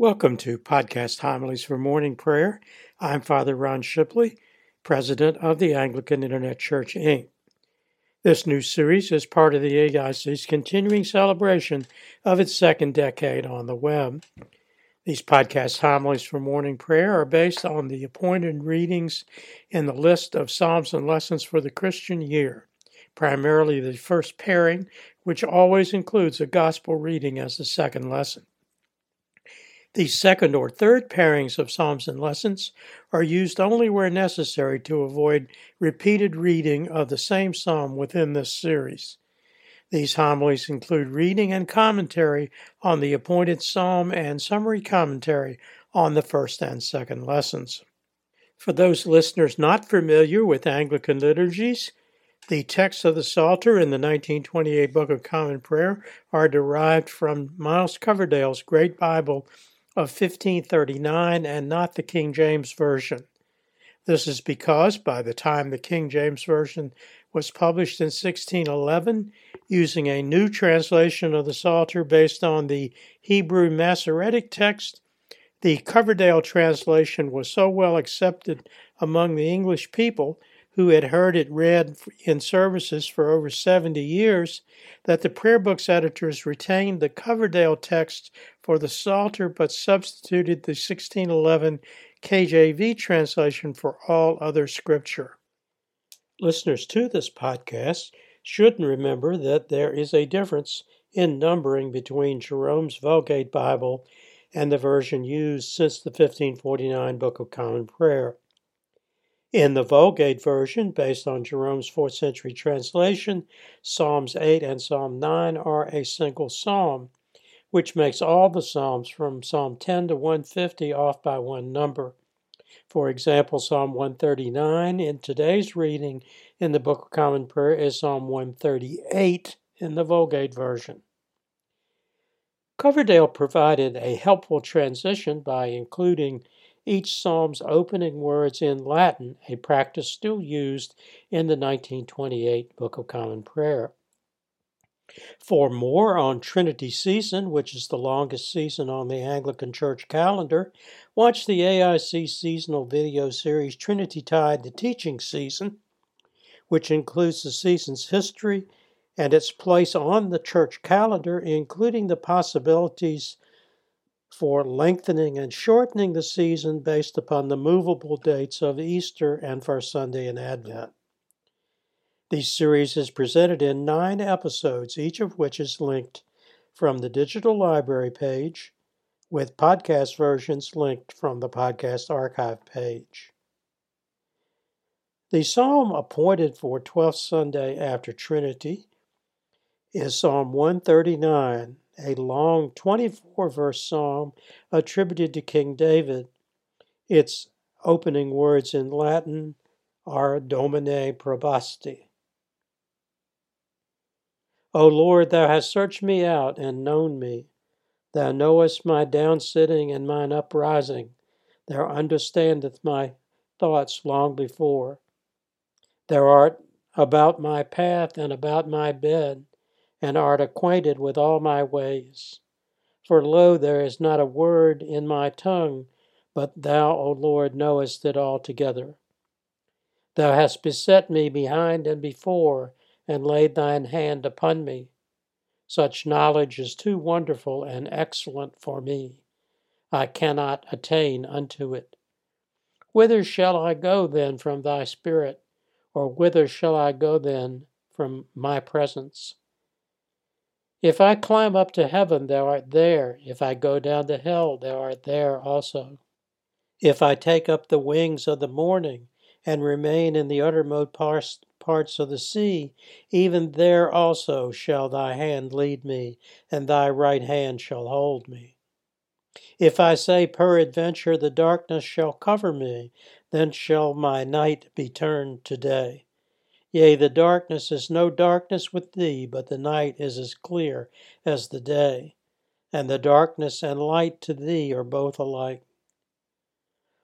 Welcome to Podcast Homilies for Morning Prayer. I'm Father Ron Shibley, President of the Anglican Internet Church, Inc. This new series is part of the AIC's continuing celebration of its second decade on the web. These podcast homilies for morning prayer are based on the appointed readings in the list of Psalms and lessons for the Christian year, primarily the first pairing, which always includes a gospel reading as the second lesson. The second or third pairings of Psalms and lessons are used only where necessary to avoid repeated reading of the same psalm within this series. These homilies include reading and commentary on the appointed psalm and summary commentary on the first and second lessons. For those listeners not familiar with Anglican liturgies, the texts of the Psalter in the 1928 Book of Common Prayer are derived from Miles Coverdale's Great Bible of 1539 and not the King James Version. This is because by the time the King James Version was published in 1611, using a new translation of the Psalter based on the Hebrew Masoretic text, the Coverdale translation was so well accepted among the English people who had heard it read in services for over 70 years, that the prayer book's editors retained the Coverdale text for the Psalter but substituted the 1611 KJV translation for all other scripture. Listeners to this podcast should remember that there is a difference in numbering between Jerome's Vulgate Bible and the version used since the 1549 Book of Common Prayer. In the Vulgate version, based on Jerome's 4th century translation, Psalms 8 and Psalm 9 are a single psalm, which makes all the psalms from Psalm 10 to 150 off by one number. For example, Psalm 139 in today's reading in the Book of Common Prayer is Psalm 138 in the Vulgate version. Coverdale provided a helpful transition by including each psalm's opening words in Latin, a practice still used in the 1928 Book of Common Prayer. For more on Trinity Season, which is the longest season on the Anglican Church calendar, watch the AIC seasonal video series Trinity Tide the Teaching Season, which includes the season's history and its place on the church calendar, including the possibilities for lengthening and shortening the season based upon the movable dates of Easter and First Sunday in Advent. The series is presented in nine episodes, each of which is linked from the digital library page, with podcast versions linked from the podcast archive page. The psalm appointed for 12th Sunday after Trinity is Psalm 139 a long 24 verse psalm attributed to King David. Its opening words in Latin are Domine probasti. O Lord, thou hast searched me out and known me. Thou knowest my downsitting and mine uprising. Thou understandest my thoughts long before. Thou art about my path and about my bed and art acquainted with all my ways. For lo, there is not a word in my tongue, but thou, O Lord, knowest it altogether. Thou hast beset me behind and before, and laid thine hand upon me. Such knowledge is too wonderful and excellent for me. I cannot attain unto it. Whither shall I go then from thy spirit? Or whither shall I go then from my presence? If I climb up to heaven, thou art there. If I go down to hell, thou art there also. If I take up the wings of the morning and remain in the uttermost parts of the sea, even there also shall thy hand lead me, and thy right hand shall hold me. If I say, Peradventure the darkness shall cover me, then shall my night be turned to day. Yea, the darkness is no darkness with thee, but the night is as clear as the day, and the darkness and light to thee are both alike.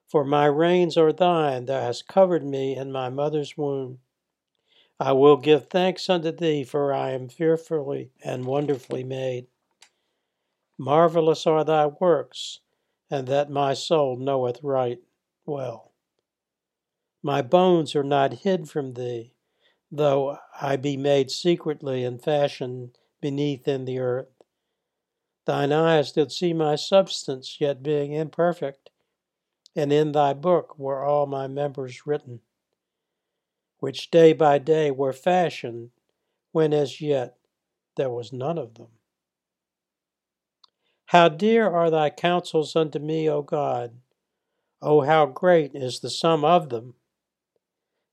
For my reins are thine, thou hast covered me in my mother's womb. I will give thanks unto thee, for I am fearfully and wonderfully made. Marvelous are thy works, and that my soul knoweth right well. My bones are not hid from thee, though I be made secretly and fashioned beneath in the earth. Thine eyes did see my substance, yet being imperfect, and in thy book were all my members written, which day by day were fashioned, when as yet there was none of them. How dear are thy counsels unto me, O God! O how great is the sum of them!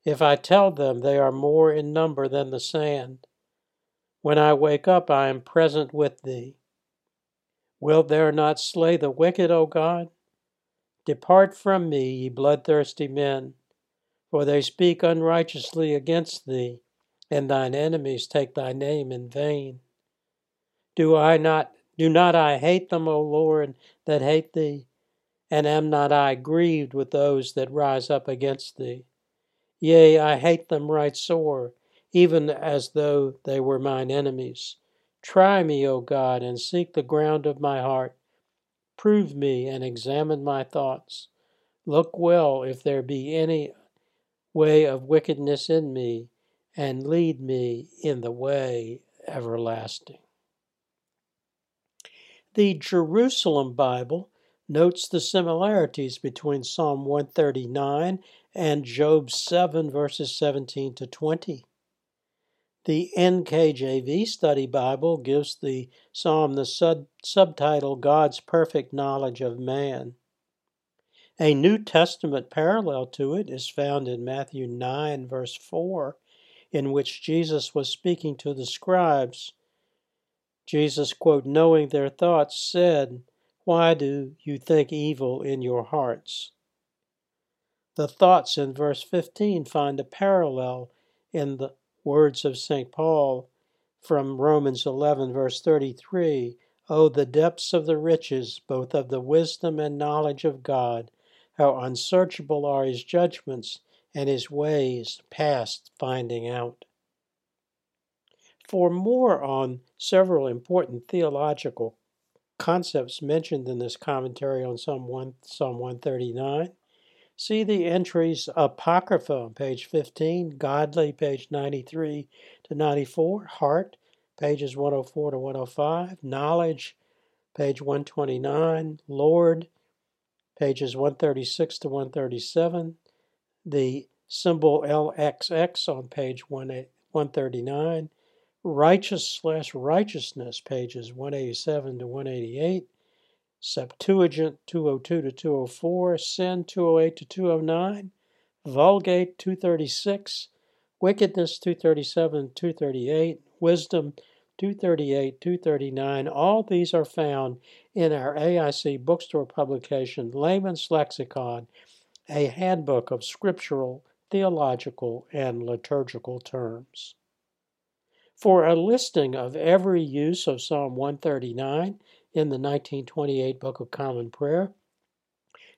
If I tell them, they are more in number than the sand. When I wake up, I am present with thee. Wilt thou not slay the wicked, O God? Depart from me, ye bloodthirsty men, for they speak unrighteously against thee, and thine enemies take thy name in vain. Do I not do not I hate them, O Lord, that hate thee? And am not I grieved with those that rise up against thee? Yea, I hate them right sore, even as though they were mine enemies. Try me, O God, and seek the ground of my heart. Prove me and examine my thoughts. Look well if there be any way of wickedness in me, and lead me in the way everlasting. The Jerusalem Bible notes the similarities between Psalm 139 and Job 7, verses 17 to 20. The NKJV Study Bible gives the psalm the sub- subtitle God's Perfect Knowledge of Man. A New Testament parallel to it is found in Matthew 9, verse 4, in which Jesus was speaking to the scribes Jesus, quote, knowing their thoughts, said, Why do you think evil in your hearts? The thoughts in verse 15 find a parallel in the words of St. Paul from Romans 11, verse 33 Oh, the depths of the riches, both of the wisdom and knowledge of God! How unsearchable are his judgments, and his ways past finding out. For more on several important theological concepts mentioned in this commentary on Psalm, 1, Psalm 139, see the entries Apocrypha on page 15, Godly, page 93 to 94, Heart, pages 104 to 105, Knowledge, page 129, Lord, pages 136 to 137, the symbol LXX on page 139, Righteous slash Righteousness, pages 187 to 188, Septuagint 202 to 204, Sin 208 to 209, Vulgate 236, Wickedness 237 238, Wisdom 238 239. All these are found in our AIC bookstore publication, Layman's Lexicon, a handbook of scriptural, theological, and liturgical terms. For a listing of every use of Psalm 139 in the 1928 Book of Common Prayer,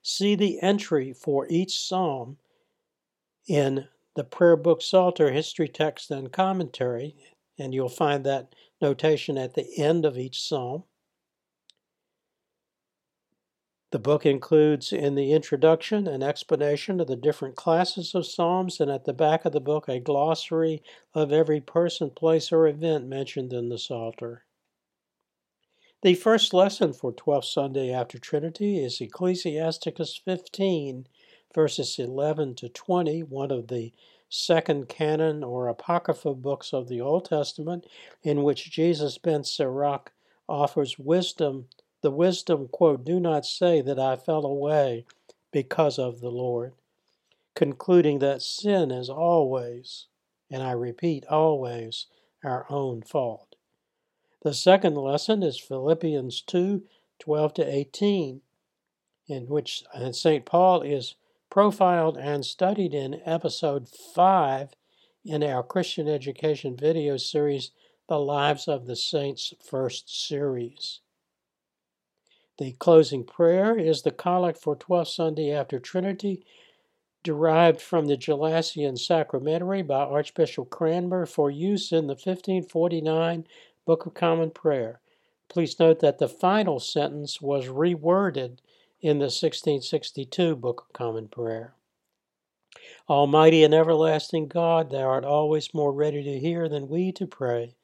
see the entry for each psalm in the Prayer Book Psalter History Text and Commentary, and you'll find that notation at the end of each psalm. The book includes in the introduction an explanation of the different classes of Psalms, and at the back of the book, a glossary of every person, place, or event mentioned in the Psalter. The first lesson for 12th Sunday after Trinity is Ecclesiasticus 15, verses 11 to 20, one of the second canon or apocrypha books of the Old Testament, in which Jesus ben Sirach offers wisdom the wisdom, quote, do not say that I fell away because of the Lord, concluding that sin is always, and I repeat, always, our own fault. The second lesson is Philippians 2 12 to 18, in which uh, St. Paul is profiled and studied in episode 5 in our Christian education video series, The Lives of the Saints First Series. The closing prayer is the collect for 12th Sunday after Trinity, derived from the Gelasian Sacramentary by Archbishop Cranmer for use in the 1549 Book of Common Prayer. Please note that the final sentence was reworded in the 1662 Book of Common Prayer. Almighty and everlasting God, thou art always more ready to hear than we to pray,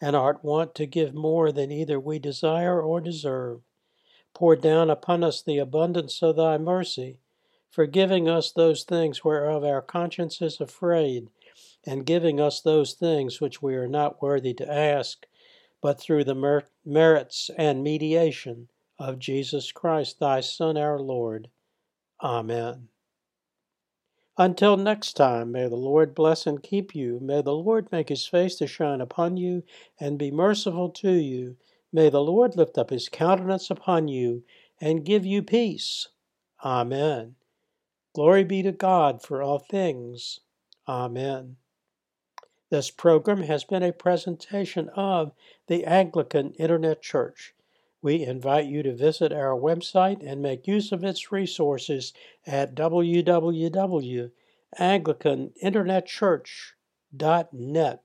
and art wont to give more than either we desire or deserve. Pour down upon us the abundance of thy mercy, forgiving us those things whereof our conscience is afraid, and giving us those things which we are not worthy to ask, but through the mer- merits and mediation of Jesus Christ, thy Son, our Lord. Amen. Until next time, may the Lord bless and keep you. May the Lord make his face to shine upon you and be merciful to you. May the Lord lift up his countenance upon you and give you peace. Amen. Glory be to God for all things. Amen. This program has been a presentation of the Anglican Internet Church. We invite you to visit our website and make use of its resources at www.anglicaninternetchurch.net.